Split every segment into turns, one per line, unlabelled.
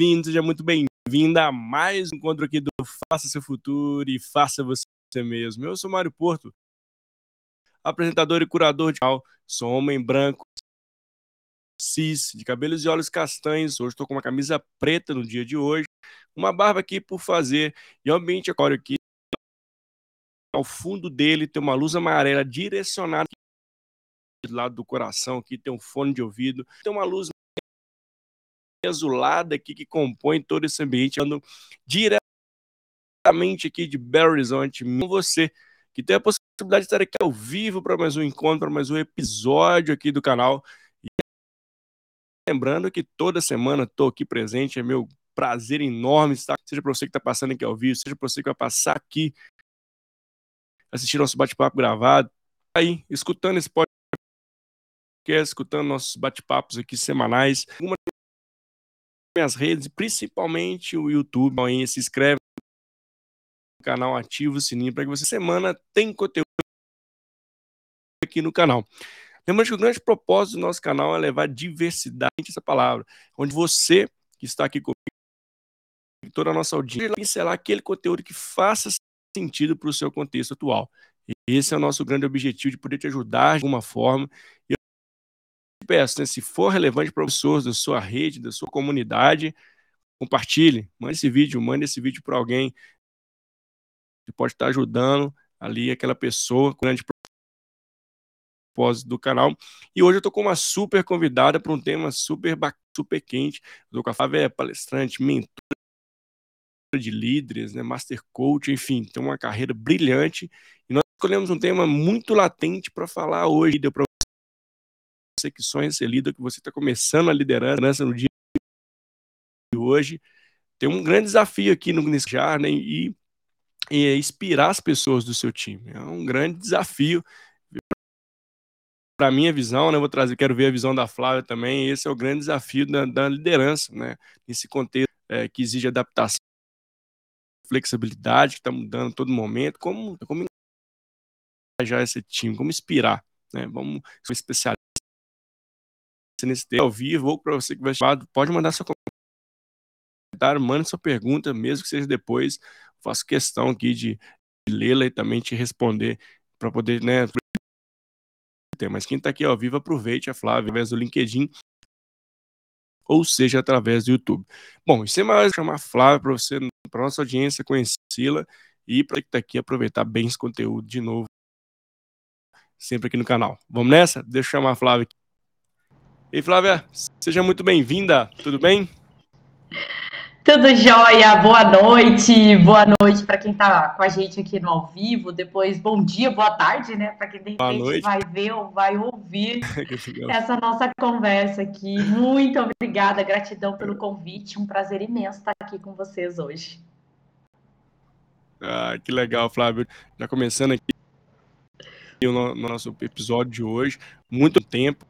Olá, olá, vindo, seja muito bem-vinda a mais um encontro aqui do Faça Seu Futuro e Faça Você Mesmo. Eu sou Mário Porto, apresentador e curador de canal. Sou homem branco, cis, de cabelos e olhos castanhos. Hoje estou com uma camisa preta no dia de hoje, uma barba aqui por fazer e o ambiente agora aqui. Ao fundo dele tem uma luz amarela direcionada do lado do coração aqui, tem um fone de ouvido, tem uma luz azulada aqui que compõe todo esse ambiente, andando diretamente aqui de Belo Horizonte, com você, que tem a possibilidade de estar aqui ao vivo para mais um encontro, para mais um episódio aqui do canal. E lembrando que toda semana estou aqui presente, é meu prazer enorme estar, seja para você que está passando aqui ao vivo, seja para você que vai passar aqui, assistir nosso bate-papo gravado, aí, escutando esse podcast, escutando nossos bate-papos aqui semanais, uma minhas redes, principalmente o YouTube. Aí se inscreve no canal, ativa o sininho para que você semana tem conteúdo aqui no canal. Lembrando que o grande propósito do nosso canal é levar diversidade essa palavra, onde você que está aqui comigo, toda a nossa audiência, pincelar aquele conteúdo que faça sentido para o seu contexto atual. Esse é o nosso grande objetivo de poder te ajudar de alguma forma. E peço, né, se for relevante para pessoas da sua rede, da sua comunidade, compartilhe, mande esse vídeo, mande esse vídeo para alguém que pode estar ajudando ali aquela pessoa com grande propósito do canal. E hoje eu estou com uma super convidada para um tema super super quente. O a Flávia é palestrante, mentor de líderes, né, master coach, enfim, tem uma carreira brilhante. E nós escolhemos um tema muito latente para falar hoje, deu para sonha ser líder, que você está começando a liderança no dia de hoje, tem um grande desafio aqui no já, né, e, e é inspirar as pessoas do seu time. É um grande desafio. Para minha visão, né, vou trazer, quero ver a visão da Flávia também. Esse é o grande desafio da, da liderança, né, nesse contexto é, que exige adaptação, flexibilidade, que está mudando a todo momento. Como, como engajar esse time, como inspirar, né? Vamos ser especialistas tempo ao vivo ou para você que vai chamar, pode mandar seu comentário, mande sua pergunta, mesmo que seja depois. Faço questão aqui de lê-la e também te responder para poder, né? Mas quem está aqui ao vivo, aproveite a Flávia através do LinkedIn ou seja através do YouTube. Bom, e sem mais chamar a Flávia para você, para nossa audiência conhecê-la e para que está aqui aproveitar bem esse conteúdo de novo, sempre aqui no canal. Vamos nessa? Deixa eu chamar a Flávia aqui. E Flávia, seja muito bem-vinda, tudo bem?
Tudo jóia, boa noite, boa noite para quem está com a gente aqui no ao vivo, depois bom dia, boa tarde, né, para quem de repente vai ver ou vai ouvir essa nossa conversa aqui. Muito obrigada, gratidão pelo convite, um prazer imenso estar aqui com vocês hoje.
Ah, que legal, Flávio. Já começando aqui no, no nosso episódio de hoje, muito tempo,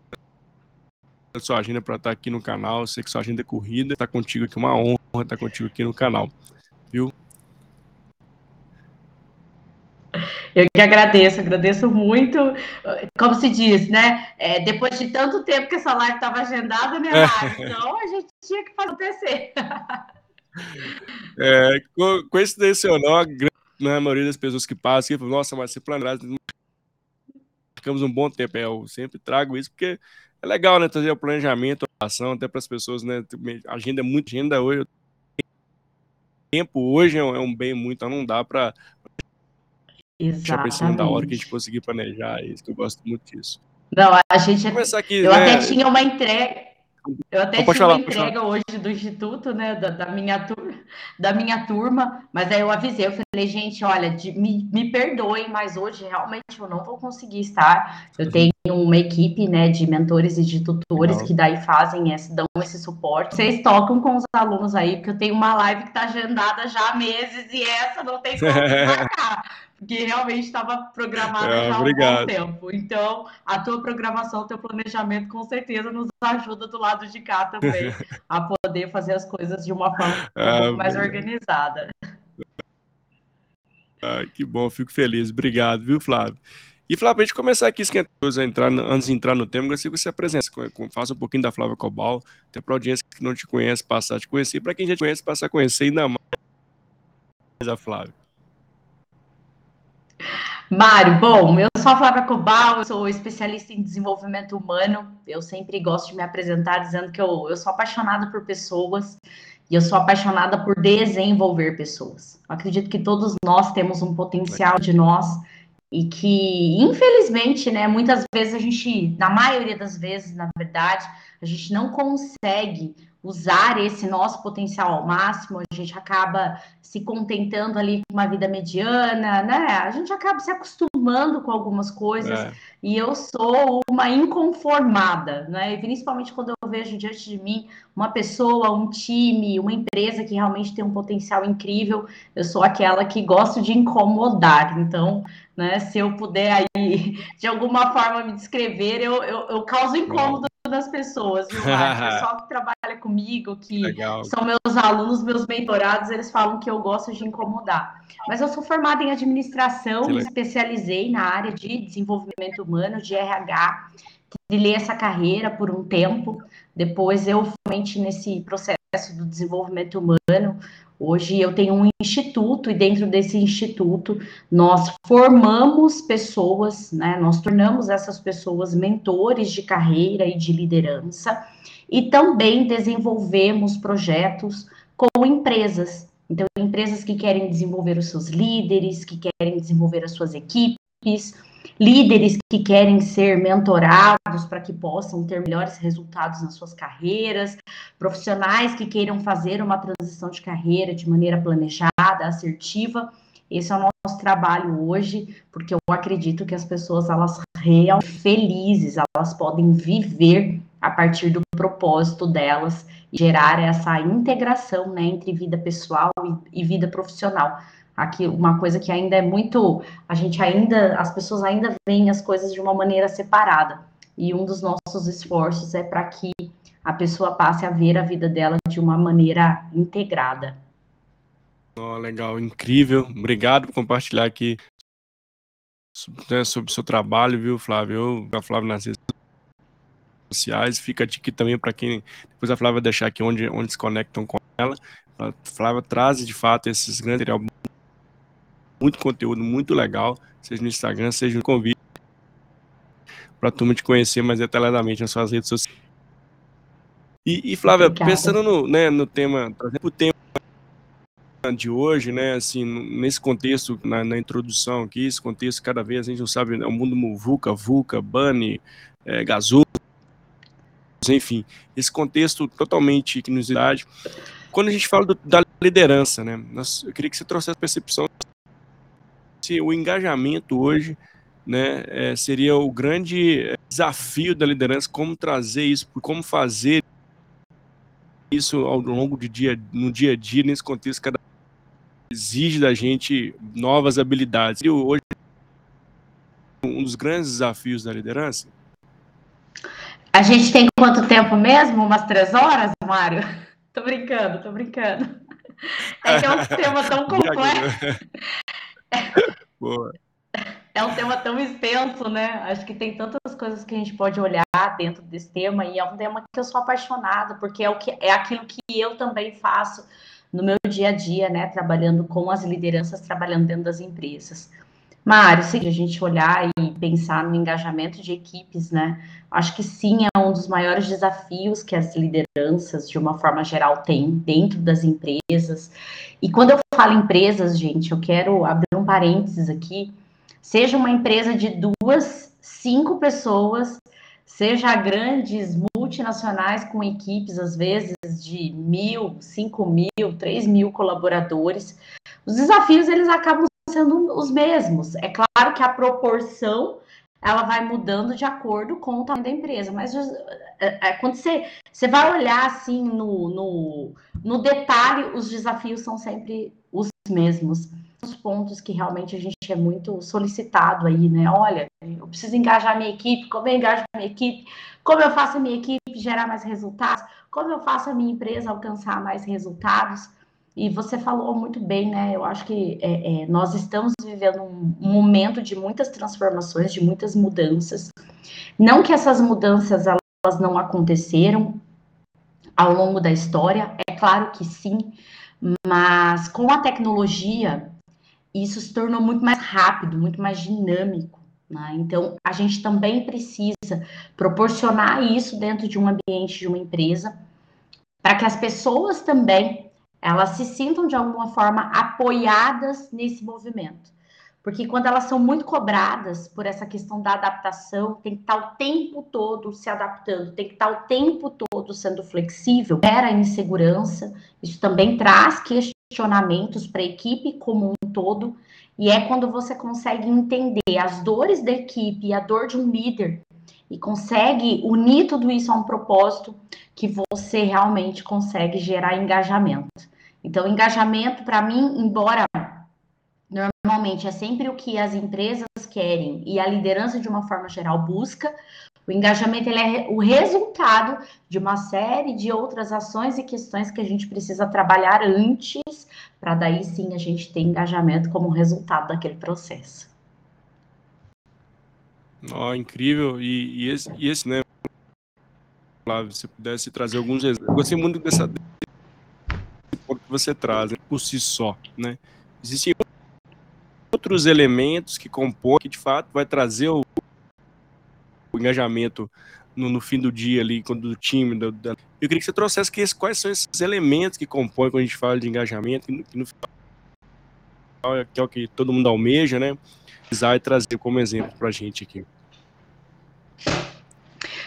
sua agenda para estar aqui no canal. Sei que sua agenda é corrida. Estar contigo aqui é uma honra estar contigo aqui no canal. Viu?
Eu que agradeço, agradeço muito. Como se diz, né? É, depois de tanto tempo que essa live estava agendada, né, Mário? Então a gente tinha que fazer acontecer.
É, coincidência ou não, a, grande, né, a maioria das pessoas que passam, que nossa, mas se planejar, ficamos um bom tempo. É, eu sempre trago isso porque é legal, né? Trazer o planejamento, a ação, até para as pessoas, né? A agenda é muito agenda hoje. Tempo hoje é um bem muito, então não dá para deixar para cima da hora que a gente conseguir planejar. É isso eu gosto muito disso.
Não, a gente. Aqui, eu né? até tinha uma entrega. Eu até tinha falar, uma entrega hoje do Instituto, né, da, da, minha turma, da minha turma, mas aí eu avisei, eu falei, gente, olha, de, me, me perdoem, mas hoje realmente eu não vou conseguir estar. Eu uhum. tenho uma equipe, né, de mentores e de tutores Legal. que daí fazem esse, dão esse suporte. Vocês tocam com os alunos aí, porque eu tenho uma live que está agendada já há meses e essa não tem como marcar porque realmente estava programada é, já há obrigado. um bom tempo. Então, a tua programação, o teu planejamento, com certeza nos ajuda do lado de cá também a poder fazer as coisas de uma forma um ah, mais organizada.
Ah, que bom, fico feliz. Obrigado, viu, Flávio? E Flávio, para a gente começar aqui, entrar, antes de entrar no tema, eu gostaria que você apresente, faça um pouquinho da Flávia Cobal, até para a audiência que não te conhece passar a te conhecer, para quem já te conhece passar a conhecer ainda mais a Flávia.
Mário, bom, eu sou a Flávia Cobal, eu sou especialista em desenvolvimento humano. Eu sempre gosto de me apresentar dizendo que eu, eu sou apaixonada por pessoas e eu sou apaixonada por desenvolver pessoas. Eu acredito que todos nós temos um potencial de nós e que, infelizmente, né, muitas vezes a gente, na maioria das vezes, na verdade, a gente não consegue usar esse nosso potencial ao máximo, a gente acaba se contentando ali com uma vida mediana, né? A gente acaba se acostumando com algumas coisas é. e eu sou uma inconformada, né? E principalmente quando eu vejo diante de mim uma pessoa, um time, uma empresa que realmente tem um potencial incrível, eu sou aquela que gosto de incomodar. Então, né, se eu puder aí de alguma forma me descrever, eu, eu, eu causo incômodo das pessoas, viu, O pessoal que trabalha comigo, que Legal. são meus alunos, meus mentorados, eles falam que eu gosto de incomodar. Mas eu sou formada em administração, me especializei na área de desenvolvimento humano, de RH, trilhei essa carreira por um tempo. Depois eu realmente nesse processo do desenvolvimento humano, Hoje eu tenho um instituto e dentro desse instituto nós formamos pessoas, né? Nós tornamos essas pessoas mentores de carreira e de liderança e também desenvolvemos projetos com empresas. Então, empresas que querem desenvolver os seus líderes, que querem desenvolver as suas equipes, líderes que querem ser mentorados para que possam ter melhores resultados nas suas carreiras, profissionais que queiram fazer uma transição de carreira de maneira planejada, assertiva. Esse é o nosso trabalho hoje, porque eu acredito que as pessoas elas realmente felizes, elas podem viver a partir do propósito delas gerar essa integração né, entre vida pessoal e, e vida profissional aqui uma coisa que ainda é muito, a gente ainda, as pessoas ainda veem as coisas de uma maneira separada. E um dos nossos esforços é para que a pessoa passe a ver a vida dela de uma maneira integrada.
Oh, legal, incrível. Obrigado por compartilhar aqui né, sobre o seu trabalho, viu, Flávio? Eu, a Flávia nas redes sociais, fica aqui também para quem depois a Flávia deixar aqui onde, onde se conectam com ela. A Flávia traz de fato esses grandes material muito conteúdo muito legal, seja no Instagram, seja no convite para a turma te conhecer mais detalhadamente nas suas redes sociais. E, e Flávia, Obrigada. pensando no, né, no tema, por exemplo, o tema de hoje, né, assim, nesse contexto, na, na, introdução aqui, esse contexto, cada vez a gente não sabe, é o mundo VUCA, VUCA, BANI, é, gasoso, enfim, esse contexto totalmente inusidade. Quando a gente fala do, da liderança, né, nós, eu queria que você trouxesse a percepção se o engajamento hoje né, é, seria o grande desafio da liderança, como trazer isso, como fazer isso ao longo do dia, no dia a dia, nesse contexto cada exige da gente novas habilidades. E hoje um dos grandes desafios da liderança.
A gente tem quanto tempo mesmo? Umas três horas, Mário? Tô brincando, tô brincando. É que é um tema tão complexo. Boa. É um tema tão extenso, né? Acho que tem tantas coisas que a gente pode olhar dentro desse tema e é um tema que eu sou apaixonada, porque é o que é aquilo que eu também faço no meu dia a dia, né? Trabalhando com as lideranças, trabalhando dentro das empresas. Mário, se a gente olhar e pensar no engajamento de equipes, né? Acho que sim, é um dos maiores desafios que as lideranças, de uma forma geral, têm dentro das empresas. E quando eu falo empresas, gente, eu quero abrir um parênteses aqui. Seja uma empresa de duas, cinco pessoas, seja grandes multinacionais com equipes, às vezes, de mil, cinco mil, três mil colaboradores, os desafios eles acabam sendo os mesmos. É claro que a proporção ela vai mudando de acordo com o tamanho da empresa, mas é, é, quando você, você vai olhar assim no, no, no detalhe, os desafios são sempre os mesmos. Os pontos que realmente a gente é muito solicitado aí, né? Olha, eu preciso engajar minha equipe, como eu engajo minha equipe, como eu faço a minha equipe gerar mais resultados, como eu faço a minha empresa alcançar mais resultados. E você falou muito bem, né? Eu acho que é, é, nós estamos vivendo um, momento de muitas transformações, de muitas mudanças. Não que essas mudanças elas não aconteceram ao longo da história, é claro que sim, mas com a tecnologia isso se tornou muito mais rápido, muito mais dinâmico. Né? Então, a gente também precisa proporcionar isso dentro de um ambiente de uma empresa, para que as pessoas também elas se sintam de alguma forma apoiadas nesse movimento. Porque quando elas são muito cobradas por essa questão da adaptação, tem que estar o tempo todo se adaptando, tem que estar o tempo todo sendo flexível, gera insegurança, isso também traz questionamentos para a equipe como um todo, e é quando você consegue entender as dores da equipe e a dor de um líder e consegue unir tudo isso a um propósito que você realmente consegue gerar engajamento. Então, engajamento, para mim, embora normalmente é sempre o que as empresas querem e a liderança, de uma forma geral, busca, o engajamento ele é o resultado de uma série de outras ações e questões que a gente precisa trabalhar antes, para daí sim a gente ter engajamento como resultado daquele processo.
Oh, incrível. E, e, esse, e esse, né, Flávio, se pudesse trazer alguns exemplos. Eu gostei muito dessa que você traz né, por si só, né? Existem outros elementos que compõem, que de fato vai trazer o, o engajamento no, no, fim do dia ali, quando do time. Do, da... Eu queria que você trouxesse que, quais são esses elementos que compõem quando a gente fala de engajamento, que no, que no final é, que é o que todo mundo almeja, né? Precisar e trazer como exemplo para a gente aqui.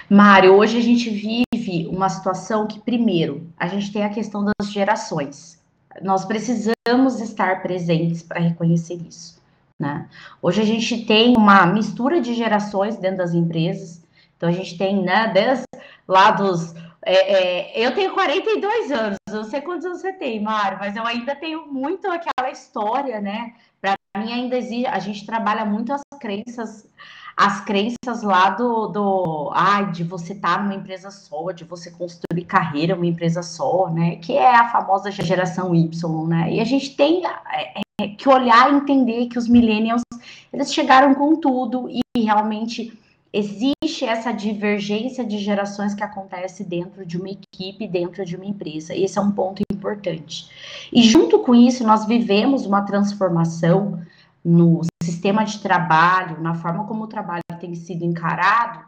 Mário, hoje a gente vive uma situação que, primeiro, a gente tem a questão das gerações. Nós precisamos estar presentes para reconhecer isso. Né? Hoje a gente tem uma mistura de gerações dentro das empresas. Então a gente tem, né, desde lá dos. É, é, eu tenho 42 anos, não sei quantos anos você tem, Mário, mas eu ainda tenho muito aquela história, né? Para mim ainda existe, a gente trabalha muito as crenças as crenças lá do, do ai, de você estar tá numa empresa só, de você construir carreira numa empresa só, né? Que é a famosa geração Y, né? E a gente tem é, é, que olhar e entender que os millennials eles chegaram com tudo e realmente existe essa divergência de gerações que acontece dentro de uma equipe, dentro de uma empresa. Esse é um ponto importante. E junto com isso, nós vivemos uma transformação no sistema de trabalho, na forma como o trabalho tem sido encarado,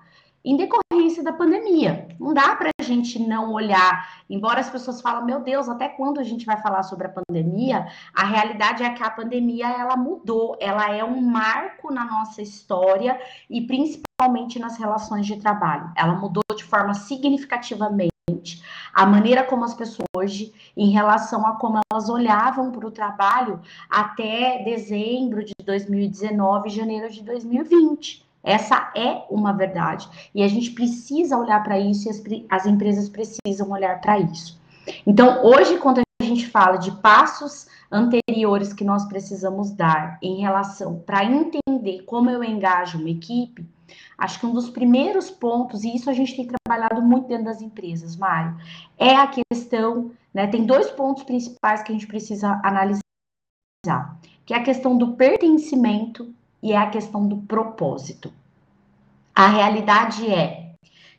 em decorrência da pandemia. Não dá para a gente não olhar, embora as pessoas falem, meu Deus, até quando a gente vai falar sobre a pandemia? A realidade é que a pandemia ela mudou, ela é um marco na nossa história e principalmente nas relações de trabalho. Ela mudou de forma significativamente a maneira como as pessoas hoje, em relação a como elas olhavam para o trabalho até dezembro de 2019, janeiro de 2020. Essa é uma verdade. E a gente precisa olhar para isso e as, as empresas precisam olhar para isso. Então, hoje, quando a gente fala de passos anteriores que nós precisamos dar em relação para entender como eu engajo uma equipe, Acho que um dos primeiros pontos, e isso a gente tem trabalhado muito dentro das empresas, Mário, é a questão, né? Tem dois pontos principais que a gente precisa analisar, que é a questão do pertencimento e é a questão do propósito. A realidade é,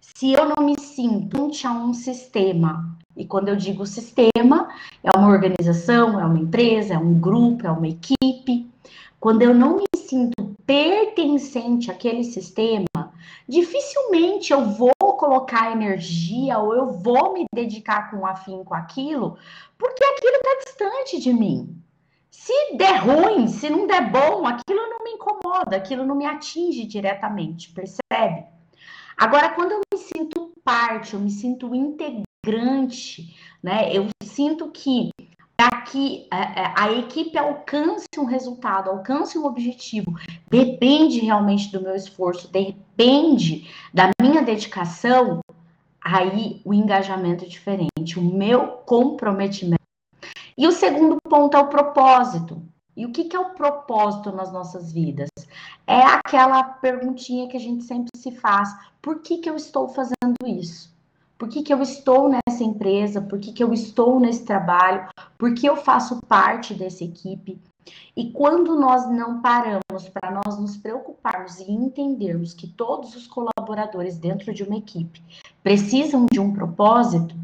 se eu não me sinto a um sistema, e quando eu digo sistema, é uma organização, é uma empresa, é um grupo, é uma equipe, quando eu não me sinto pertencente àquele sistema, dificilmente eu vou colocar energia ou eu vou me dedicar com afinco aquilo, porque aquilo está distante de mim. Se der ruim, se não der bom, aquilo não me incomoda, aquilo não me atinge diretamente, percebe? Agora, quando eu me sinto parte, eu me sinto integrante, né? Eu sinto que que a, é, é, a, equipe alcance um resultado, alcance um objetivo, depende realmente do meu esforço, depende da minha dedicação, aí o engajamento é diferente, o meu comprometimento. E o segundo ponto é o propósito. E o que, que é o propósito nas nossas vidas? É aquela perguntinha que a gente sempre se faz: por que, que eu estou fazendo isso? Por que, que eu estou nessa empresa? Por que, que eu estou nesse trabalho? Por que eu faço parte dessa equipe? E quando nós não paramos para nós nos preocuparmos e entendermos que todos os colaboradores dentro de uma equipe precisam de um propósito,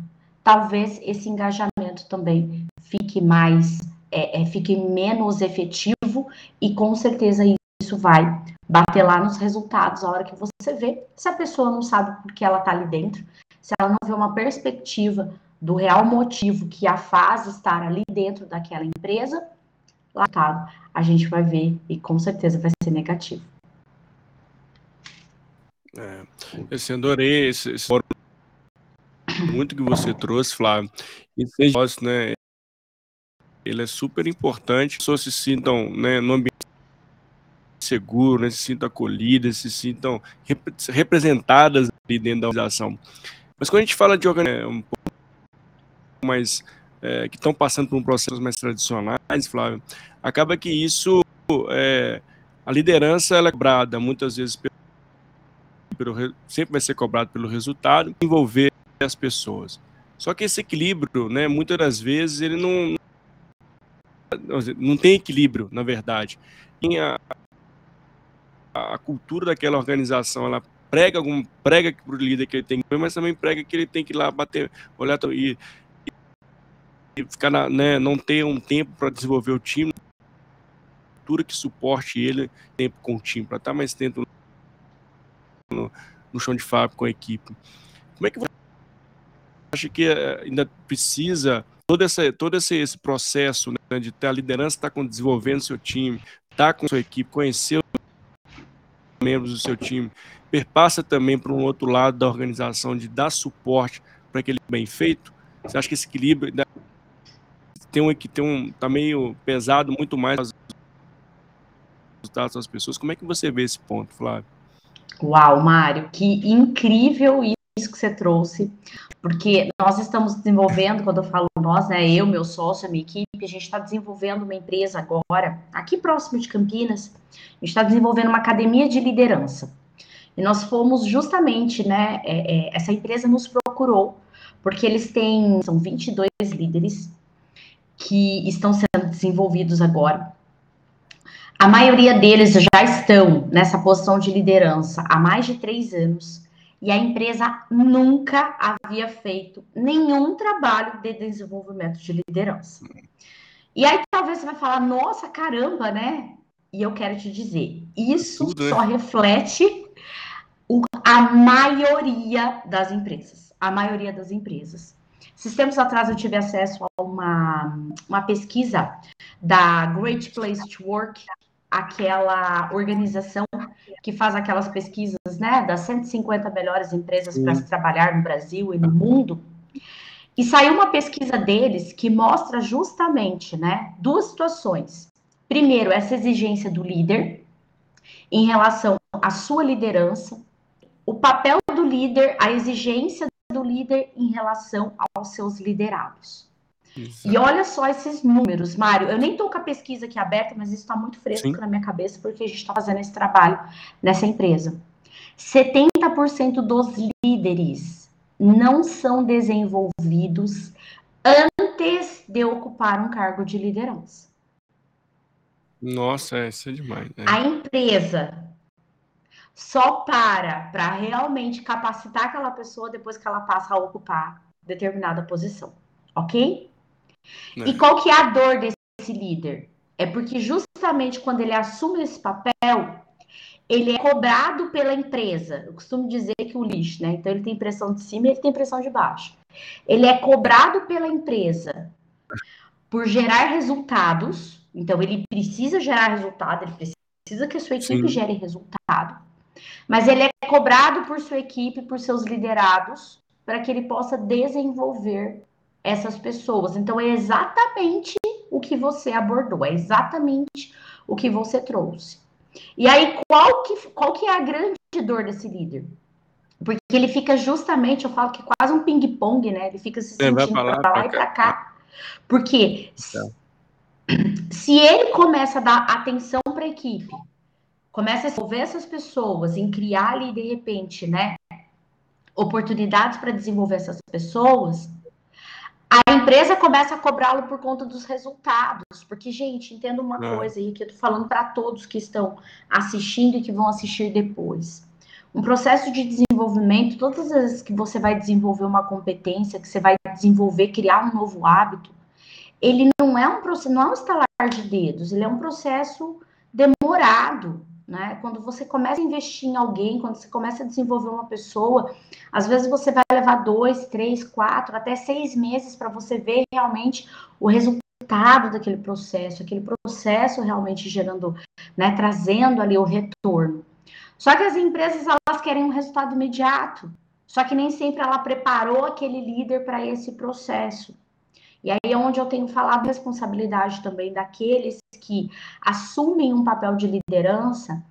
talvez esse engajamento também fique mais, é, é, fique menos efetivo e com certeza isso vai bater lá nos resultados a hora que você vê. Se a pessoa não sabe por que ela está ali dentro, se ela não vê uma perspectiva do real motivo que a faz estar ali dentro daquela empresa, latado, a gente vai ver e com certeza vai ser negativo.
É, eu adorei esse, esse muito que você trouxe, Flávio. Esse negócio, né? Ele é super importante. As pessoas se sintam né, no ambiente seguro, né, se sintam acolhidas, se sintam rep representadas ali dentro da organização. Mas quando a gente fala de organização um pouco mais é, que estão passando por um processo mais tradicionais, Flávio, acaba que isso, é, a liderança ela é cobrada muitas vezes pelo, pelo, sempre vai ser cobrado pelo resultado, envolver as pessoas. Só que esse equilíbrio, né, muitas das vezes ele não não tem equilíbrio, na verdade. A, a cultura daquela organização, ela prega algum prega para o líder que ele tem que mas também prega que ele tem que ir lá bater, olhar e, e ficar na, né, não ter um tempo para desenvolver o time, cultura que suporte ele tempo com o time para estar mais tempo no, no chão de fábrica com a equipe. Como é que você acha que eh, ainda precisa todo, essa, todo esse, esse processo né, de ter a liderança, estar tá desenvolvendo seu time, tá com sua equipe, conhecer membros do seu time, perpassa também para um outro lado da organização de dar suporte para aquele bem feito? Você acha que esse equilíbrio tem um que tem um tá meio pesado muito mais os resultados das pessoas? Como é que você vê esse ponto, Flávio?
Uau, Mário, que incrível isso que você trouxe, porque nós estamos desenvolvendo, quando eu falo nós, né, eu, meu sócio, a minha equipe, a gente está desenvolvendo uma empresa agora, aqui próximo de Campinas, a gente está desenvolvendo uma academia de liderança. E nós fomos justamente, né, é, é, essa empresa nos procurou, porque eles têm, são 22 líderes que estão sendo desenvolvidos agora. A maioria deles já estão nessa posição de liderança há mais de três anos e a empresa nunca havia feito nenhum trabalho de desenvolvimento de liderança. E aí talvez você vai falar, nossa, caramba, né? E eu quero te dizer, isso Tudo, só né? reflete o, a maioria das empresas. A maioria das empresas. Esses tempos atrás eu tive acesso a uma, uma pesquisa da Great Place to Work, aquela organização que faz aquelas pesquisas, né, das 150 melhores empresas para se trabalhar no Brasil e no mundo. E saiu uma pesquisa deles que mostra justamente, né, duas situações. Primeiro, essa exigência do líder em relação à sua liderança, o papel do líder, a exigência do líder em relação aos seus liderados. E olha só esses números, Mário. Eu nem estou com a pesquisa aqui aberta, mas isso está muito fresco Sim. na minha cabeça, porque a gente está fazendo esse trabalho nessa empresa. 70% dos líderes não são desenvolvidos antes de ocupar um cargo de liderança.
Nossa, isso é demais. Né?
A empresa só para para realmente capacitar aquela pessoa depois que ela passa a ocupar determinada posição, ok? É. E qual que é a dor desse líder? É porque justamente quando ele assume esse papel, ele é cobrado pela empresa. Eu costumo dizer que o lixo, né? Então ele tem pressão de cima e ele tem pressão de baixo. Ele é cobrado pela empresa por gerar resultados. Então ele precisa gerar resultado, ele precisa que a sua equipe Sim. gere resultado. Mas ele é cobrado por sua equipe, por seus liderados, para que ele possa desenvolver essas pessoas. Então, é exatamente o que você abordou, é exatamente o que você trouxe. E aí, qual que, qual que é a grande dor desse líder? Porque ele fica justamente, eu falo que é quase um ping-pong, né? Ele fica se sentindo para lá, lá e para cá. Porque então. se ele começa a dar atenção para a equipe, começa a envolver essas pessoas em criar ali, de repente, né? oportunidades para desenvolver essas pessoas, a empresa começa a cobrá-lo por conta dos resultados. Porque, gente, entenda uma é. coisa aí que eu tô falando para todos que estão assistindo e que vão assistir depois. Um processo de desenvolvimento, todas as vezes que você vai desenvolver uma competência, que você vai desenvolver, criar um novo hábito, ele não é um processo, não é um estalar de dedos, ele é um processo demorado, né? Quando você começa a investir em alguém, quando você começa a desenvolver uma pessoa, às vezes você vai levar dois, três, quatro, até seis meses para você ver realmente o resultado daquele processo, aquele processo realmente gerando, né, trazendo ali o retorno. Só que as empresas elas querem um resultado imediato. Só que nem sempre ela preparou aquele líder para esse processo. E aí é onde eu tenho falado responsabilidade também daqueles que assumem um papel de liderança,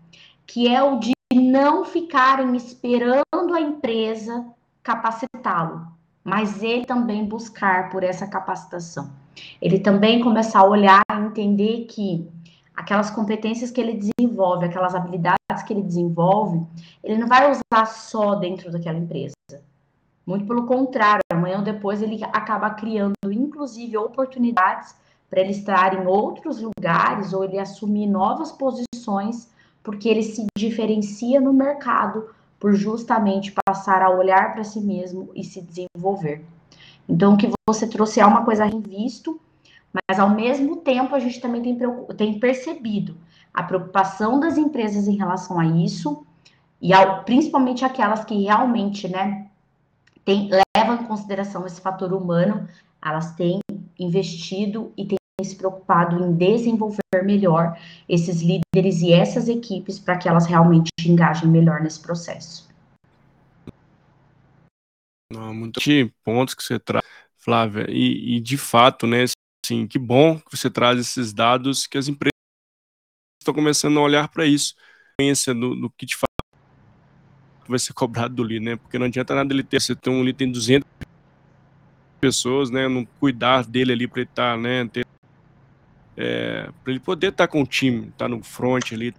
que é o de não ficarem esperando a empresa capacitá-lo, mas ele também buscar por essa capacitação. Ele também começar a olhar e entender que aquelas competências que ele desenvolve, aquelas habilidades que ele desenvolve, ele não vai usar só dentro daquela empresa. Muito pelo contrário, amanhã ou depois ele acaba criando, inclusive, oportunidades para ele estar em outros lugares ou ele assumir novas posições, porque ele se diferencia no mercado por justamente passar a olhar para si mesmo e se desenvolver. Então, o que você trouxe é uma coisa visto, mas ao mesmo tempo a gente também tem, tem percebido a preocupação das empresas em relação a isso, e ao, principalmente aquelas que realmente, né, tem, levam em consideração esse fator humano, elas têm investido e têm se preocupado em desenvolver melhor esses líderes e essas equipes para que elas realmente engajem melhor nesse processo.
Muitos pontos que você traz, Flávia, e, e, de fato, né, assim, que bom que você traz esses dados que as empresas estão começando a olhar para isso, no, no que de fato vai ser cobrado do líder, né? Porque não adianta nada ele ter, você ter um líder tem 200 pessoas, né? Não cuidar dele ali para ele estar, tá, né? Ter, é, para ele poder estar tá com o time, estar tá no front ali,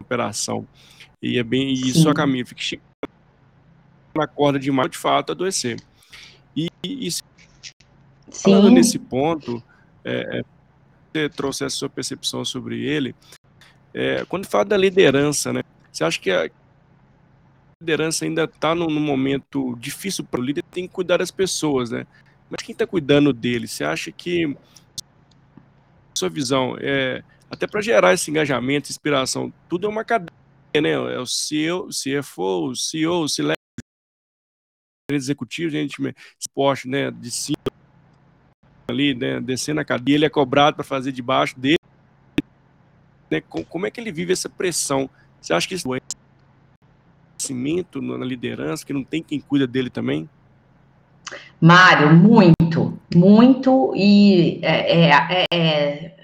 operação. E é bem isso a caminho, fica na corda demais, de fato, adoecer. E, e falando nesse ponto, é, é, você trouxe a sua percepção sobre ele, é, quando fala da liderança, né? Você acha que a, liderança ainda está num, num, momento difícil para o líder, tem que cuidar das pessoas, né? Mas quem está cuidando dele? Você acha que sua visão é até para gerar esse engajamento, inspiração, tudo é uma cadeia, né? É o CEO, CFO, o CEO, o C executivo, gente, esporte, né, de cima ali, né, descendo a cadeia, ele é cobrado para fazer debaixo dele. Né, como é que ele vive essa pressão? Você acha que isso é crescimento na liderança, que não tem quem cuida dele também?
Mário, muito, muito, e é, é, é,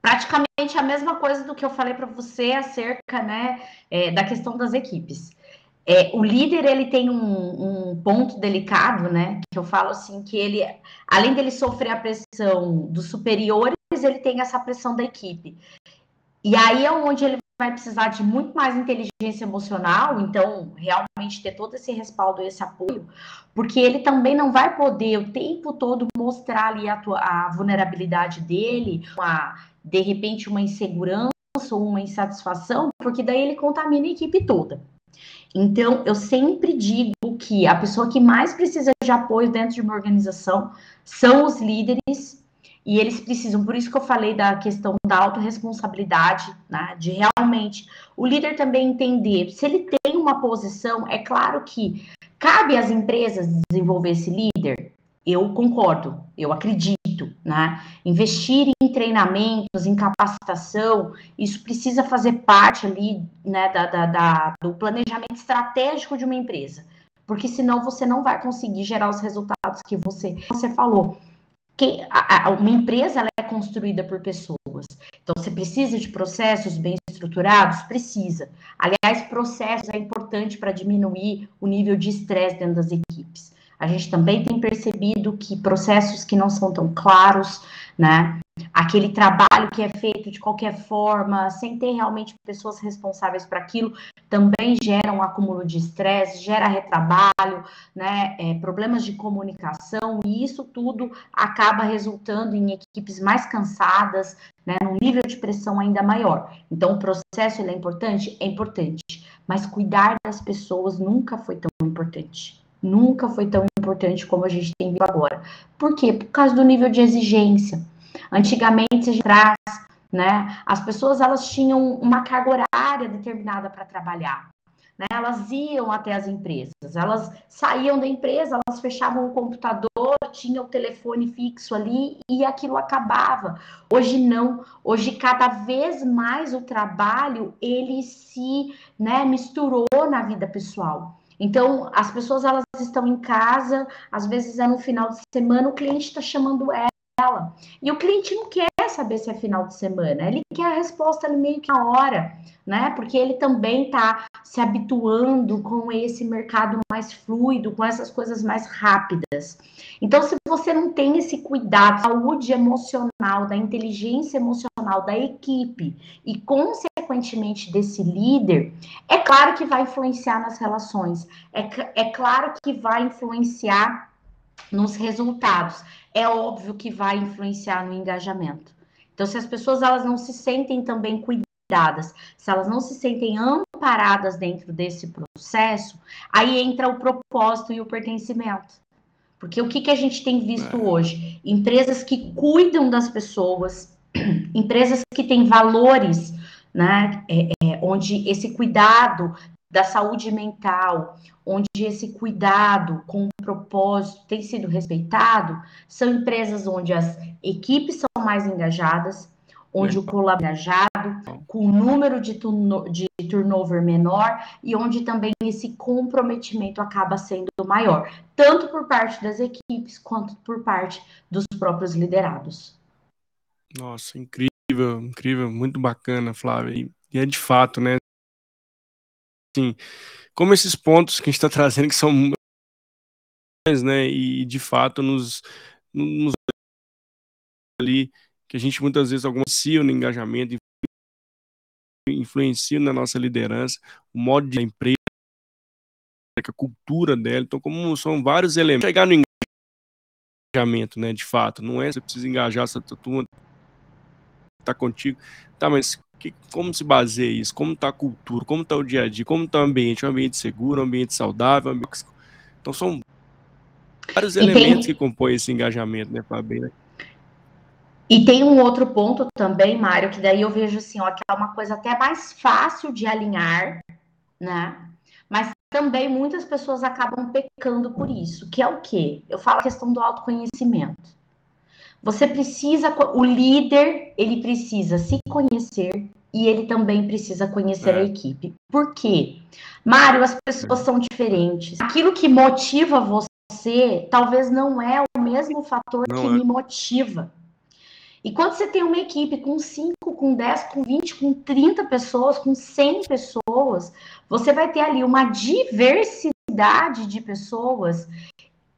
praticamente a mesma coisa do que eu falei para você acerca né, é, da questão das equipes. É, o líder ele tem um, um, ponto delicado, né? Que eu falo assim que ele, além dele sofrer a pressão dos superiores, ele tem essa pressão da equipe. E aí é onde ele vai precisar de muito mais inteligência emocional, então realmente ter todo esse respaldo, esse apoio, porque ele também não vai poder o tempo todo mostrar ali a, tua, a vulnerabilidade dele, uma, de repente uma insegurança ou uma insatisfação, porque daí ele contamina a equipe toda. Então, eu sempre digo que a pessoa que mais precisa de apoio dentro de uma organização são os líderes e eles precisam, por isso que eu falei da questão da autorresponsabilidade, né, de realmente o líder também entender, se ele tem uma posição, é claro que cabe às empresas desenvolver esse líder, eu concordo, eu acredito, né? Investir em treinamentos, em capacitação, isso precisa fazer parte ali, né, da, da, da, do planejamento estratégico de uma empresa, porque senão você não vai conseguir gerar os resultados que você, você falou a, a, uma empresa ela é construída por pessoas. Então, você precisa de processos bem estruturados? Precisa. Aliás, processos é importante para diminuir o nível de estresse dentro das equipes. A gente também tem percebido que processos que não são tão claros, né, aquele trabalho que é feito de qualquer forma, sem ter realmente pessoas responsáveis para aquilo, também gera um acúmulo de estresse, gera retrabalho, né, é, problemas de comunicação, e isso tudo acaba resultando em equipes mais cansadas, né, num nível de pressão ainda maior. Então, o processo é importante? É importante, mas cuidar das pessoas nunca foi tão importante. Nunca foi tão importante como a gente tem agora. Por quê? Por causa do nível de exigência. Antigamente, a gente traz, né? As pessoas elas tinham uma carga horária determinada para trabalhar. Né? Elas iam até as empresas, elas saíam da empresa, elas fechavam o computador, tinha o telefone fixo ali e aquilo acabava. Hoje não, hoje cada vez mais o trabalho ele se né, misturou na vida pessoal. Então, as pessoas elas estão em casa, às vezes é no final de semana, o cliente está chamando ela. E o cliente não quer saber se é final de semana, ele quer a resposta ali meio que na hora, né? Porque ele também está se habituando com esse mercado mais fluido, com essas coisas mais rápidas. Então, se você não tem esse cuidado, saúde emocional, da inteligência emocional da equipe e, consequentemente, desse líder, é claro que vai influenciar nas relações, é, é claro que vai influenciar nos resultados. É óbvio que vai influenciar no engajamento. Então, se as pessoas elas não se sentem também cuidadas, se elas não se sentem amparadas dentro desse processo, aí entra o propósito e o pertencimento. Porque o que, que a gente tem visto é. hoje? Empresas que cuidam das pessoas, empresas que têm valores, né? É, é, onde esse cuidado da saúde mental, onde esse cuidado com o propósito tem sido respeitado, são empresas onde as equipes são mais engajadas, onde o colaborador é engajado, com o número de, de turnover menor e onde também esse comprometimento acaba sendo maior, tanto por parte das equipes quanto por parte dos próprios liderados.
Nossa, incrível, incrível, muito bacana, Flávia. E é de fato, né? Assim, como esses pontos que a gente está trazendo, que são né, e de fato nos, nos ali, que a gente muitas vezes algumas no engajamento, influenciam na nossa liderança, o modo de empresa, a cultura dela, então como são vários elementos, chegar no engajamento, né, de fato, não é você precisa engajar essa turma tá contigo, tá, mas que, como se baseia isso? Como está a cultura? Como está o dia a dia? Como está o ambiente? Um ambiente seguro, um ambiente saudável? Um ambiente... Então são vários e elementos tem... que compõem esse engajamento, né, Fabio?
E tem um outro ponto também, Mário, que daí eu vejo assim, ó, que é uma coisa até mais fácil de alinhar, né? Mas também muitas pessoas acabam pecando por isso, que é o quê? Eu falo a questão do autoconhecimento. Você precisa, o líder, ele precisa se conhecer e ele também precisa conhecer é. a equipe. Por quê? Mário, as pessoas são diferentes. Aquilo que motiva você talvez não é o mesmo fator não que é. me motiva. E quando você tem uma equipe com 5, com 10, com 20, com 30 pessoas, com 100 pessoas, você vai ter ali uma diversidade de pessoas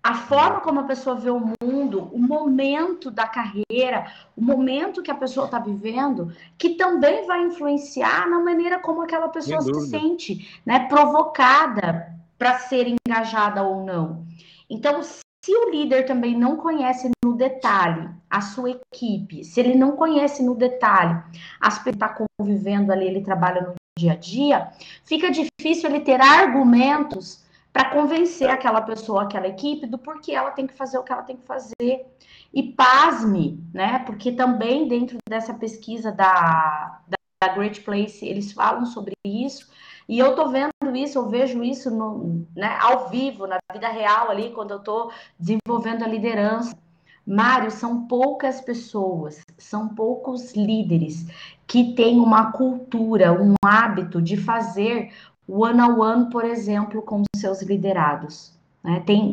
a forma como a pessoa vê o mundo, o momento da carreira, o momento que a pessoa está vivendo, que também vai influenciar na maneira como aquela pessoa se sente, né, provocada para ser engajada ou não. Então, se o líder também não conhece no detalhe a sua equipe, se ele não conhece no detalhe as pessoas que está convivendo ali, ele trabalha no dia a dia, fica difícil ele ter argumentos para convencer aquela pessoa, aquela equipe, do porquê ela tem que fazer o que ela tem que fazer. E pasme, né? Porque também dentro dessa pesquisa da, da Great Place, eles falam sobre isso. E eu tô vendo isso, eu vejo isso no, né, ao vivo, na vida real ali, quando eu tô desenvolvendo a liderança. Mário, são poucas pessoas, são poucos líderes que têm uma cultura, um hábito de fazer one-on-one, por exemplo, com seus liderados. Né? Tem.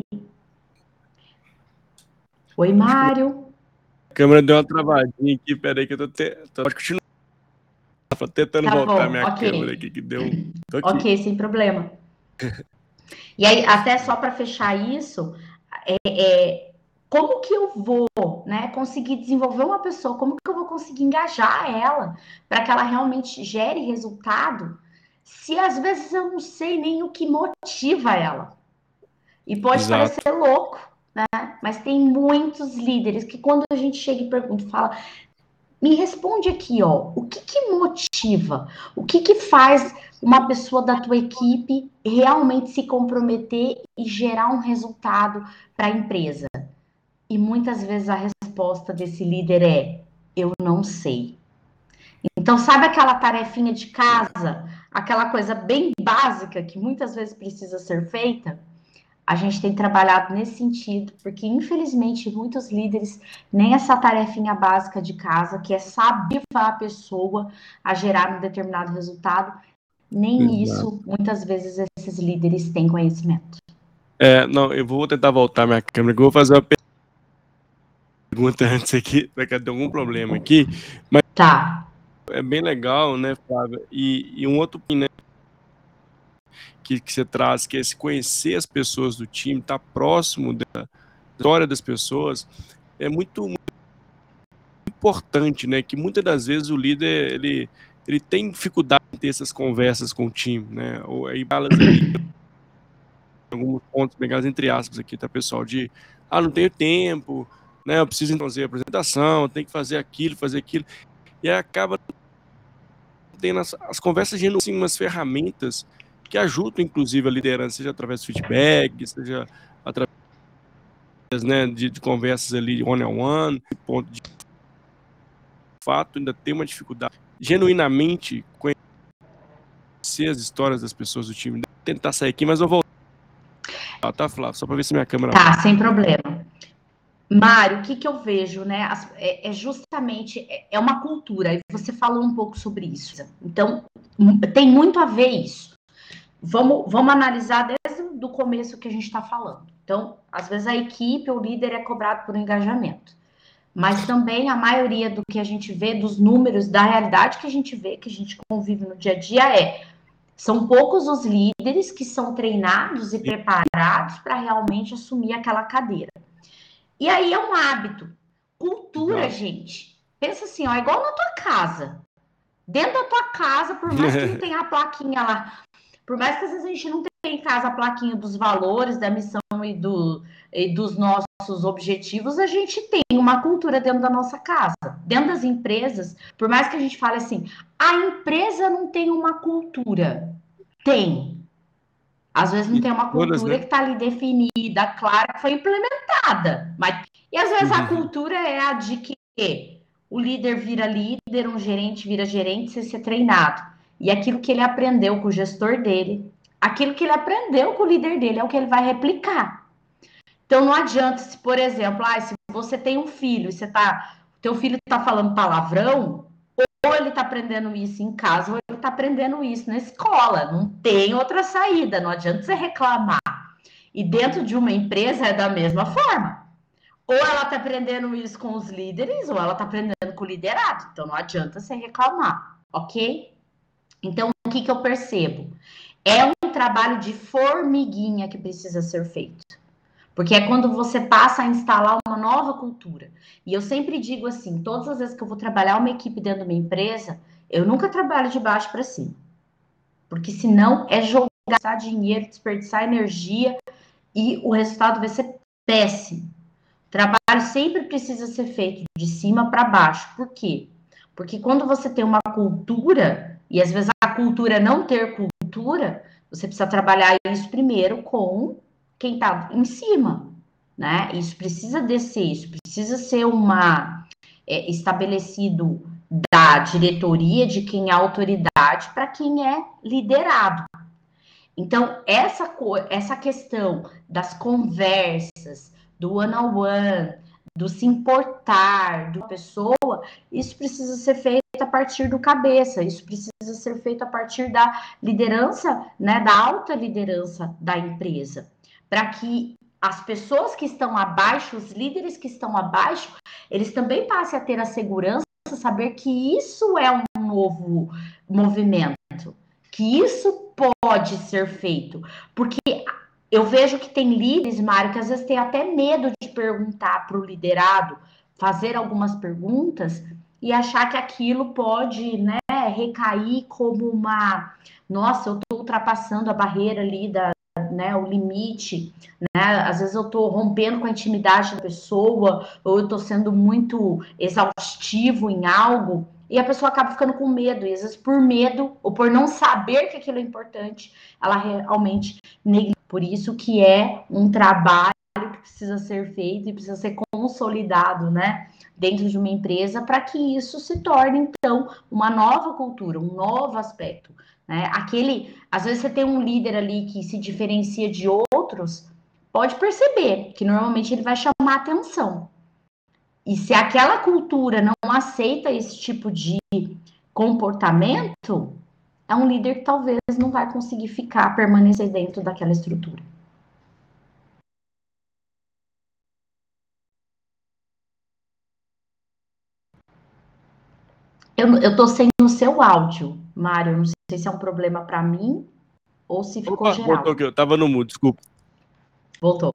Oi, Mário.
A câmera deu uma travadinha aqui, peraí que eu tô, te... tô... Pode continuar. Tô tentando tá voltar bom, minha okay. câmera aqui, que deu.
Ok, sem problema. e aí, até só para fechar isso, é, é, como que eu vou né, conseguir desenvolver uma pessoa, como que conseguir engajar ela, para que ela realmente gere resultado, se às vezes eu não sei nem o que motiva ela. E pode Exato. parecer louco, né? Mas tem muitos líderes que quando a gente chega e pergunta, fala, me responde aqui, ó, o que que motiva? O que que faz uma pessoa da tua equipe realmente se comprometer e gerar um resultado para a empresa? E muitas vezes a resposta desse líder é: eu não sei. Então, sabe aquela tarefinha de casa, aquela coisa bem básica que muitas vezes precisa ser feita? a gente tem trabalhado nesse sentido, porque infelizmente muitos líderes nem essa tarefinha básica de casa, que é saber a pessoa a gerar um determinado resultado, nem Exato. isso muitas vezes esses líderes têm conhecimento.
É, não, eu vou tentar voltar minha câmera, que eu vou fazer uma pergunta antes aqui, vai que ter algum problema aqui, mas
tá.
É bem legal, né, Flávia? E, e um outro, né, que, que você traz, que é esse conhecer as pessoas do time, estar tá próximo da história das pessoas, é muito, muito, importante, né? Que muitas das vezes o líder ele, ele tem dificuldade em ter essas conversas com o time, né? Ou aí balas alguns pontos pegados entre aspas aqui, tá pessoal? De ah, não tenho tempo, né? Eu preciso fazer a apresentação, tem que fazer aquilo, fazer aquilo, e acaba tendo as, as conversas de assim, umas ferramentas que ajudam, inclusive, a liderança, seja através do feedback, seja através né, de, de conversas ali one-on-one, -on -one, ponto de fato, ainda tem uma dificuldade genuinamente conhecer as histórias das pessoas do time. Vou tentar sair aqui, mas eu vou voltar, tá, Flávio? Só para ver se minha câmera...
Tá, sem problema. Mário, o que, que eu vejo, né? É, é, justamente é, é uma cultura, e você falou um pouco sobre isso. Então, tem muito a ver isso vamos, vamos analisar desde o começo que a gente está falando. Então, às vezes a equipe, o líder é cobrado por engajamento. Mas também a maioria do que a gente vê, dos números, da realidade que a gente vê, que a gente convive no dia a dia, é são poucos os líderes que são treinados e preparados para realmente assumir aquela cadeira. E aí é um hábito. Cultura, gente. Pensa assim, ó, igual na tua casa. Dentro da tua casa, por mais que não tenha a plaquinha lá, por mais que às vezes a gente não tenha em casa a plaquinha dos valores, da missão e, do, e dos nossos objetivos, a gente tem uma cultura dentro da nossa casa. Dentro das empresas, por mais que a gente fale assim, a empresa não tem uma cultura. Tem. Às vezes não tem uma cultura né? que está ali definida, clara, que foi implementada. Mas... E às vezes a uhum. cultura é a de que o líder vira líder, um gerente vira gerente, sem ser treinado. E aquilo que ele aprendeu com o gestor dele, aquilo que ele aprendeu com o líder dele é o que ele vai replicar. Então não adianta se, por exemplo, ah, se você tem um filho e você tá, teu filho está falando palavrão, ou ele está aprendendo isso em casa, ou ele está aprendendo isso na escola. Não tem outra saída, não adianta você reclamar. E dentro de uma empresa é da mesma forma. Ou ela está aprendendo isso com os líderes, ou ela está aprendendo com o liderado. Então não adianta você reclamar, ok? Então, o que, que eu percebo? É um trabalho de formiguinha que precisa ser feito. Porque é quando você passa a instalar uma nova cultura. E eu sempre digo assim: todas as vezes que eu vou trabalhar uma equipe dentro de uma empresa, eu nunca trabalho de baixo para cima. Porque senão é jogar dinheiro, desperdiçar energia e o resultado vai ser péssimo. O trabalho sempre precisa ser feito de cima para baixo. Por quê? Porque quando você tem uma cultura, e às vezes a cultura não ter cultura, você precisa trabalhar isso primeiro com quem está em cima, né? Isso precisa descer, isso precisa ser uma é, estabelecido da diretoria de quem é autoridade para quem é liderado. Então, essa, essa questão das conversas, do one-on-one, do se importar da pessoa, isso precisa ser feito a partir do cabeça, isso precisa ser feito a partir da liderança, né, da alta liderança da empresa, para que as pessoas que estão abaixo, os líderes que estão abaixo, eles também passem a ter a segurança, saber que isso é um novo movimento, que isso pode ser feito, porque eu vejo que tem líderes, Mário, que às vezes tem até medo de perguntar para o liderado, fazer algumas perguntas, e achar que aquilo pode, né, recair como uma, nossa, eu estou ultrapassando a barreira ali da, né, o limite, né? Às vezes eu estou rompendo com a intimidade da pessoa, ou eu estou sendo muito exaustivo em algo, e a pessoa acaba ficando com medo, e às vezes por medo, ou por não saber que aquilo é importante, ela realmente negligencia. Por isso que é um trabalho que precisa ser feito e precisa ser consolidado, né? Dentro de uma empresa, para que isso se torne, então, uma nova cultura, um novo aspecto. Né? Aquele, às vezes você tem um líder ali que se diferencia de outros, pode perceber que normalmente ele vai chamar atenção. E se aquela cultura não aceita esse tipo de comportamento, é um líder que talvez não vai conseguir ficar, permanecer dentro daquela estrutura. Eu, eu tô sem o seu áudio, Mário. Não sei se é um problema para mim ou se ficou Opa, geral.
Voltou aqui, eu tava no mudo, desculpa.
Voltou,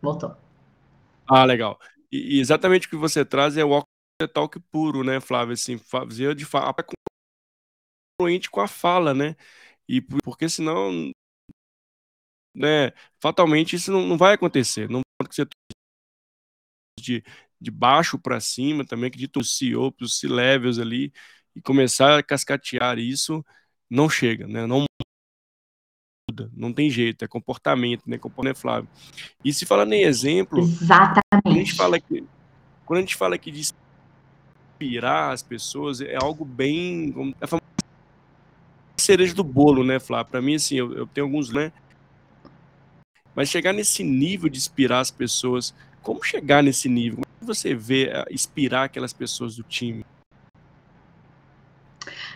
voltou.
Ah, legal. E, exatamente o que você traz é o walk talk puro, né, Flávio? Assim, fazer de fato é congruente com a fala, né? E porque senão, né, fatalmente isso não, não vai acontecer. Não que você de, de baixo para cima também, acredito no CEO, os C-levels ali, e começar a cascatear isso, não chega, né? Não muda, não tem jeito, é comportamento, né? Comportamento, né, Flávio. E se falando em exemplo,
Exatamente.
Quando a gente fala aqui, quando a gente fala aqui de inspirar as pessoas, é algo bem. É famosa cereja do bolo, né, Flávio? Para mim, assim, eu, eu tenho alguns, né? Mas chegar nesse nível de inspirar as pessoas, como chegar nesse nível? É você vê uh, inspirar aquelas pessoas do time?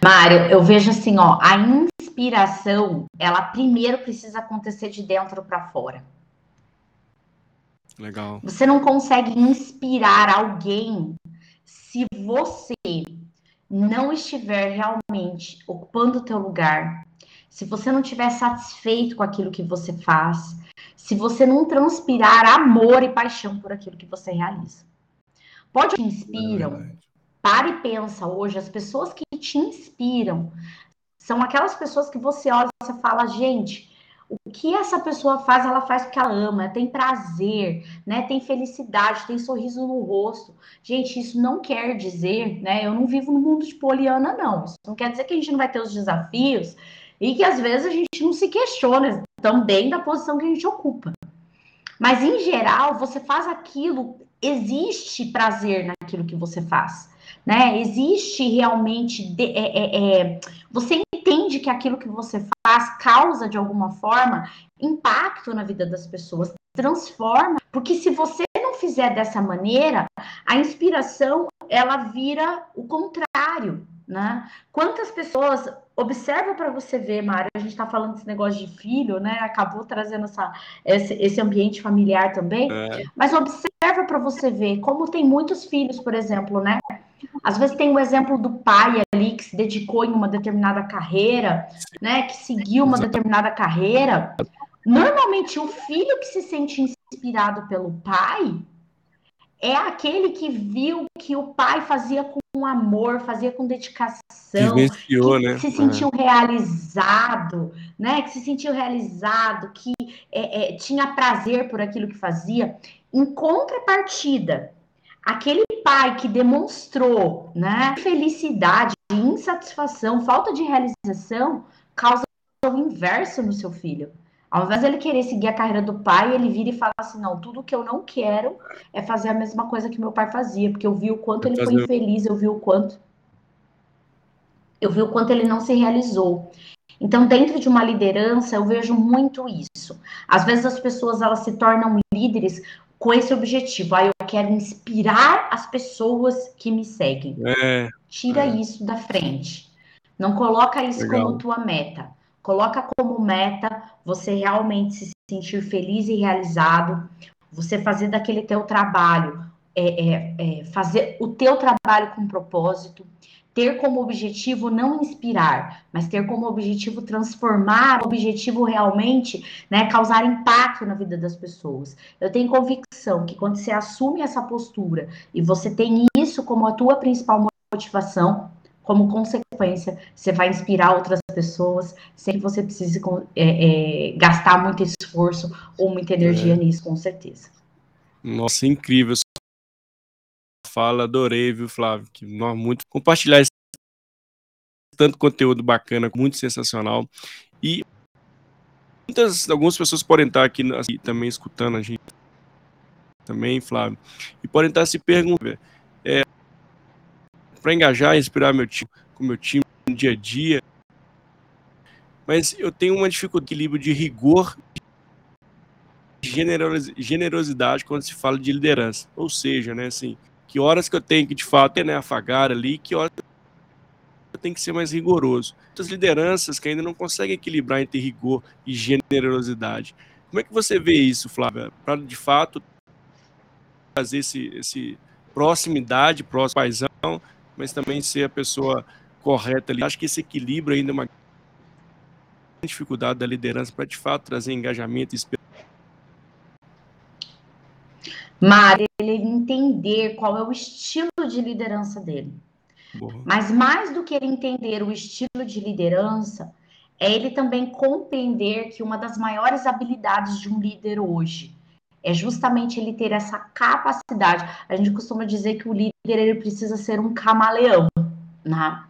Mário, eu vejo assim, ó, a inspiração, ela primeiro precisa acontecer de dentro para fora.
Legal.
Você não consegue inspirar alguém se você não estiver realmente ocupando o teu lugar, se você não estiver satisfeito com aquilo que você faz, se você não transpirar amor e paixão por aquilo que você realiza. Pode te inspiram. É Para e pensa hoje, as pessoas que te inspiram são aquelas pessoas que você olha e você fala, gente, o que essa pessoa faz, ela faz porque ela ama, tem prazer, né? Tem felicidade, tem sorriso no rosto. Gente, isso não quer dizer, né? Eu não vivo no mundo de poliana, não. Isso não quer dizer que a gente não vai ter os desafios e que às vezes a gente não se questiona também da posição que a gente ocupa. Mas em geral, você faz aquilo, existe prazer naquilo que você faz, né? Existe realmente de, é, é, é, você entende que aquilo que você faz causa, de alguma forma, impacto na vida das pessoas, transforma, porque se você não fizer dessa maneira, a inspiração, ela vira o contrário, né? Quantas pessoas observa para você ver, Mário, a gente está falando desse negócio de filho, né? Acabou trazendo essa, esse, esse ambiente familiar também, é. mas observa para você ver como tem muitos filhos, por exemplo, né? Às vezes tem o exemplo do pai ali que se dedicou em uma determinada carreira, né? Que seguiu uma determinada carreira. Normalmente, o filho que se sente inspirado pelo pai é aquele que viu que o pai fazia com amor, fazia com dedicação,
Vivenciou,
que
né?
se sentiu é. realizado, né? Que se sentiu realizado, que é, é, tinha prazer por aquilo que fazia. Em contrapartida, aquele pai que demonstrou né, felicidade, insatisfação, falta de realização, causa o inverso no seu filho. Ao invés de ele querer seguir a carreira do pai, ele vira e fala assim: não, tudo que eu não quero é fazer a mesma coisa que meu pai fazia, porque eu vi o quanto ele foi infeliz, eu vi o quanto. Eu vi o quanto ele não se realizou. Então, dentro de uma liderança, eu vejo muito isso. Às vezes as pessoas elas se tornam líderes com esse objetivo. Aí ah, eu quero inspirar as pessoas que me seguem.
É,
Tira
é.
isso da frente. Não coloca isso Legal. como tua meta. Coloca como meta você realmente se sentir feliz e realizado, você fazer daquele teu trabalho, é, é, é, fazer o teu trabalho com propósito, ter como objetivo não inspirar, mas ter como objetivo transformar, objetivo realmente, né, causar impacto na vida das pessoas. Eu tenho convicção que quando você assume essa postura e você tem isso como a tua principal motivação, como consequência, você vai inspirar outras pessoas sem que você precise é, é, gastar muito esforço ou muita energia é. nisso, com certeza.
Nossa, incrível. Fala, adorei, viu, Flávio? Que nós muito compartilhar esse tanto conteúdo bacana, muito sensacional. E muitas, algumas pessoas podem estar aqui assim, também escutando a gente também, Flávio, e podem estar se perguntando, é, para engajar e inspirar meu time, com meu time no dia a dia, mas eu tenho uma dificuldade de equilíbrio de rigor generosidade quando se fala de liderança. Ou seja, né, assim, que horas que eu tenho que de fato né, afagar ali, que horas eu tenho que ser mais rigoroso. Muitas lideranças que ainda não conseguem equilibrar entre rigor e generosidade. Como é que você vê isso, Flávia? Para de fato fazer esse, esse proximidade, próximo paisão, mas também ser a pessoa correta ali. Acho que esse equilíbrio ainda é uma dificuldade da liderança para de fato trazer engajamento e
Mário, ele entender qual é o estilo de liderança dele. Boa. Mas mais do que ele entender o estilo de liderança, é ele também compreender que uma das maiores habilidades de um líder hoje é justamente ele ter essa capacidade. A gente costuma dizer que o líder ele precisa ser um camaleão, né?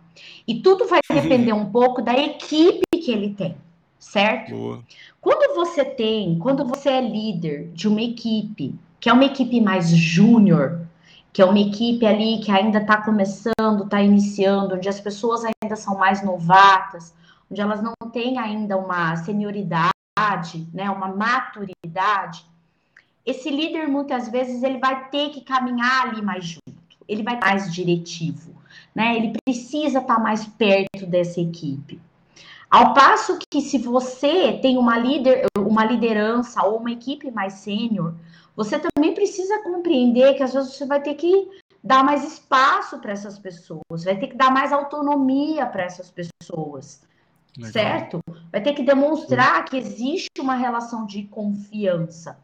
E tudo vai depender um pouco da equipe que ele tem, certo? Boa. Quando você tem, quando você é líder de uma equipe, que é uma equipe mais júnior, que é uma equipe ali que ainda está começando, está iniciando, onde as pessoas ainda são mais novatas, onde elas não têm ainda uma senioridade, né, uma maturidade, esse líder muitas vezes ele vai ter que caminhar ali mais junto, ele vai mais diretivo, né? Ele precisa estar mais perto dessa equipe. Ao passo que se você tem uma líder, uma liderança ou uma equipe mais sênior, você também precisa compreender que às vezes você vai ter que dar mais espaço para essas pessoas, vai ter que dar mais autonomia para essas pessoas. Legal. Certo? Vai ter que demonstrar que existe uma relação de confiança.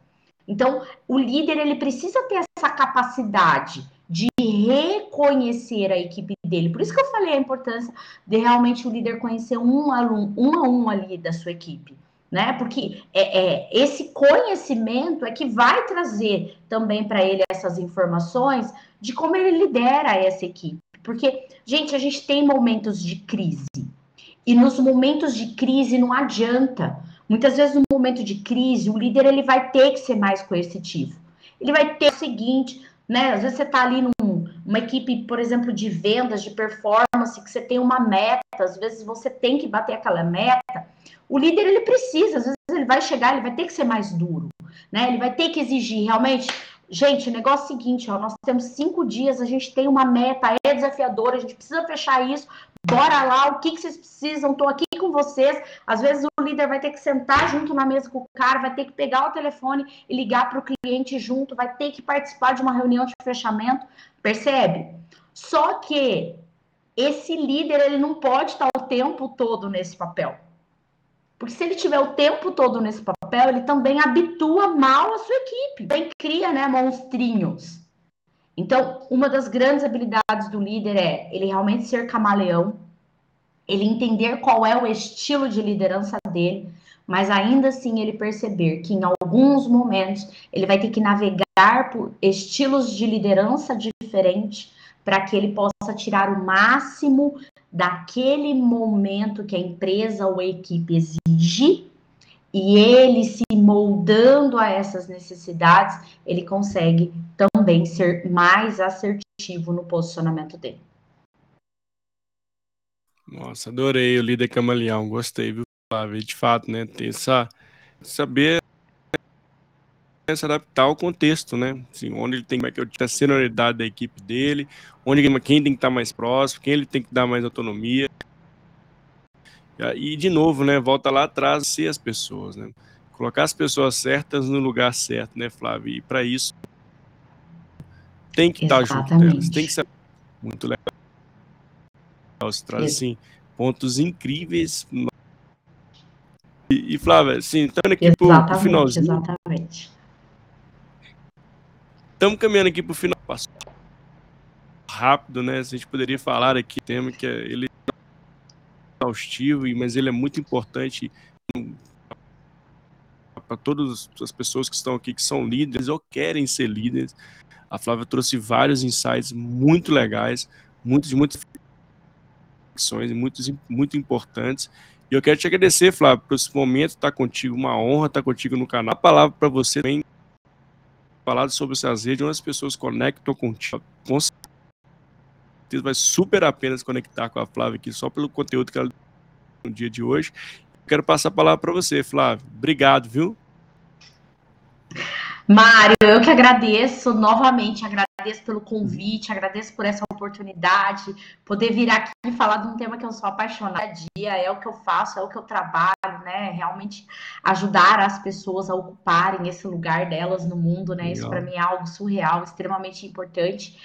Então, o líder ele precisa ter essa capacidade de reconhecer a equipe dele. Por isso que eu falei a importância de realmente o líder conhecer um aluno, um a um ali da sua equipe, né? Porque é, é esse conhecimento é que vai trazer também para ele essas informações de como ele lidera essa equipe. Porque, gente, a gente tem momentos de crise. E nos momentos de crise não adianta Muitas vezes, no momento de crise, o líder ele vai ter que ser mais coercitivo. Ele vai ter o seguinte, né? Às vezes você está ali numa equipe, por exemplo, de vendas, de performance, que você tem uma meta, às vezes você tem que bater aquela meta. O líder ele precisa, às vezes ele vai chegar, ele vai ter que ser mais duro, né? Ele vai ter que exigir realmente. Gente, o negócio é o seguinte, ó, nós temos cinco dias, a gente tem uma meta, é desafiadora, a gente precisa fechar isso, Bora lá, o que, que vocês precisam? Estou aqui com vocês. Às vezes o líder vai ter que sentar junto na mesa com o cara, vai ter que pegar o telefone e ligar para o cliente junto, vai ter que participar de uma reunião de fechamento. Percebe? Só que esse líder ele não pode estar o tempo todo nesse papel. Porque se ele tiver o tempo todo nesse papel, ele também habitua mal a sua equipe. Também cria, né, monstrinhos. Então, uma das grandes habilidades do líder é ele realmente ser camaleão, ele entender qual é o estilo de liderança dele, mas ainda assim ele perceber que em alguns momentos ele vai ter que navegar por estilos de liderança diferentes para que ele possa tirar o máximo daquele momento que a empresa ou a equipe exige e ele se moldando a essas necessidades, ele consegue também ser mais assertivo no posicionamento dele.
Nossa, adorei o líder camaleão, gostei, viu? De fato, né, ter essa, saber se adaptar ao contexto, né? Assim, onde ele tem como é que é a senioridade da equipe dele, onde quem tem que estar mais próximo, quem ele tem que dar mais autonomia. E, de novo, né, volta lá atrás, ser as pessoas, né? Colocar as pessoas certas no lugar certo, né, Flávio? E para isso tem que Exatamente. estar junto delas, tem que ser muito legal. Você traz, assim, pontos incríveis. E, e Flávia, assim, estamos aqui para o finalzinho. Exatamente. Estamos caminhando aqui para o final. Passou rápido, né? A gente poderia falar aqui tema que é, ele exaustivo, mas ele é muito importante para todas as pessoas que estão aqui que são líderes ou querem ser líderes. A Flávia trouxe vários insights muito legais, muitos muitas reflexões muitos muito importantes. E eu quero te agradecer, Flávio, por esse momento estar tá contigo, uma honra estar contigo no canal. A palavra para você também falar sobre essas redes, onde as pessoas conectam contigo. Com certeza vai super a pena se conectar com a Flávia aqui, só pelo conteúdo que ela no dia de hoje. Quero passar a palavra para você, Flávio. Obrigado, viu?
Mário, eu que agradeço novamente, agradeço pelo convite, agradeço por essa oportunidade, poder vir aqui e falar de um tema que eu sou apaixonada dia, é o que eu faço, é o que eu trabalho, né? Realmente ajudar as pessoas a ocuparem esse lugar delas no mundo, né? Legal. Isso para mim é algo surreal, extremamente importante.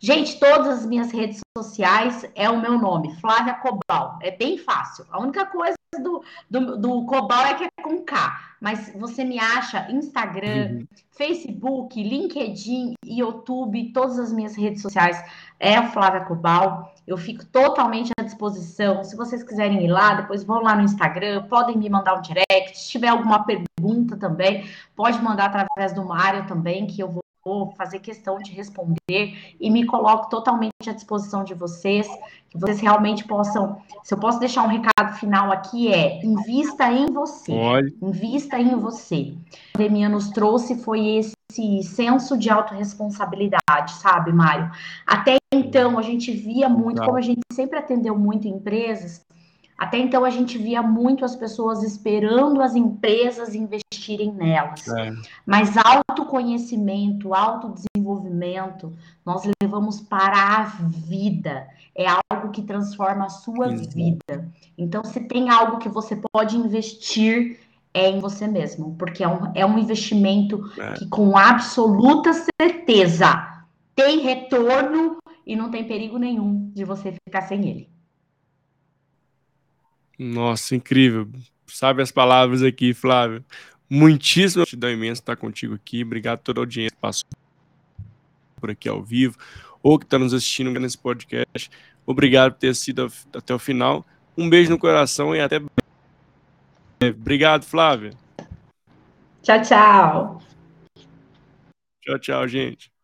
Gente, todas as minhas redes sociais é o meu nome, Flávia Cobal. É bem fácil. A única coisa do, do, do Cobal é que é com K. Mas você me acha Instagram, uhum. Facebook, LinkedIn, YouTube, todas as minhas redes sociais é a Flávia Cobal. Eu fico totalmente à disposição. Se vocês quiserem ir lá, depois vão lá no Instagram, podem me mandar um direct. Se tiver alguma pergunta também, pode mandar através do Mário também, que eu vou vou fazer questão de responder e me coloco totalmente à disposição de vocês, que vocês realmente possam. Se eu posso deixar um recado final aqui, é invista em você. Pode. Invista em você. A pandemia nos trouxe foi esse senso de autorresponsabilidade, sabe, Mário? Até então a gente via muito, como a gente sempre atendeu muito empresas, até então a gente via muito as pessoas esperando as empresas investirem nelas. É. Mas autoconhecimento, autodesenvolvimento, nós levamos para a vida. É algo que transforma a sua vida. Então, se tem algo que você pode investir, é em você mesmo, porque é um, é um investimento é. que, com absoluta certeza, tem retorno e não tem perigo nenhum de você ficar sem ele.
Nossa, incrível. Sabe as palavras aqui, Flávio. Muitíssimo gratidão imensa estar contigo aqui. Obrigado a toda a audiência que passou por aqui ao vivo ou que está nos assistindo nesse podcast. Obrigado por ter sido até o final. Um beijo no coração e até breve. Obrigado, Flávia.
Tchau, tchau.
Tchau, tchau, gente.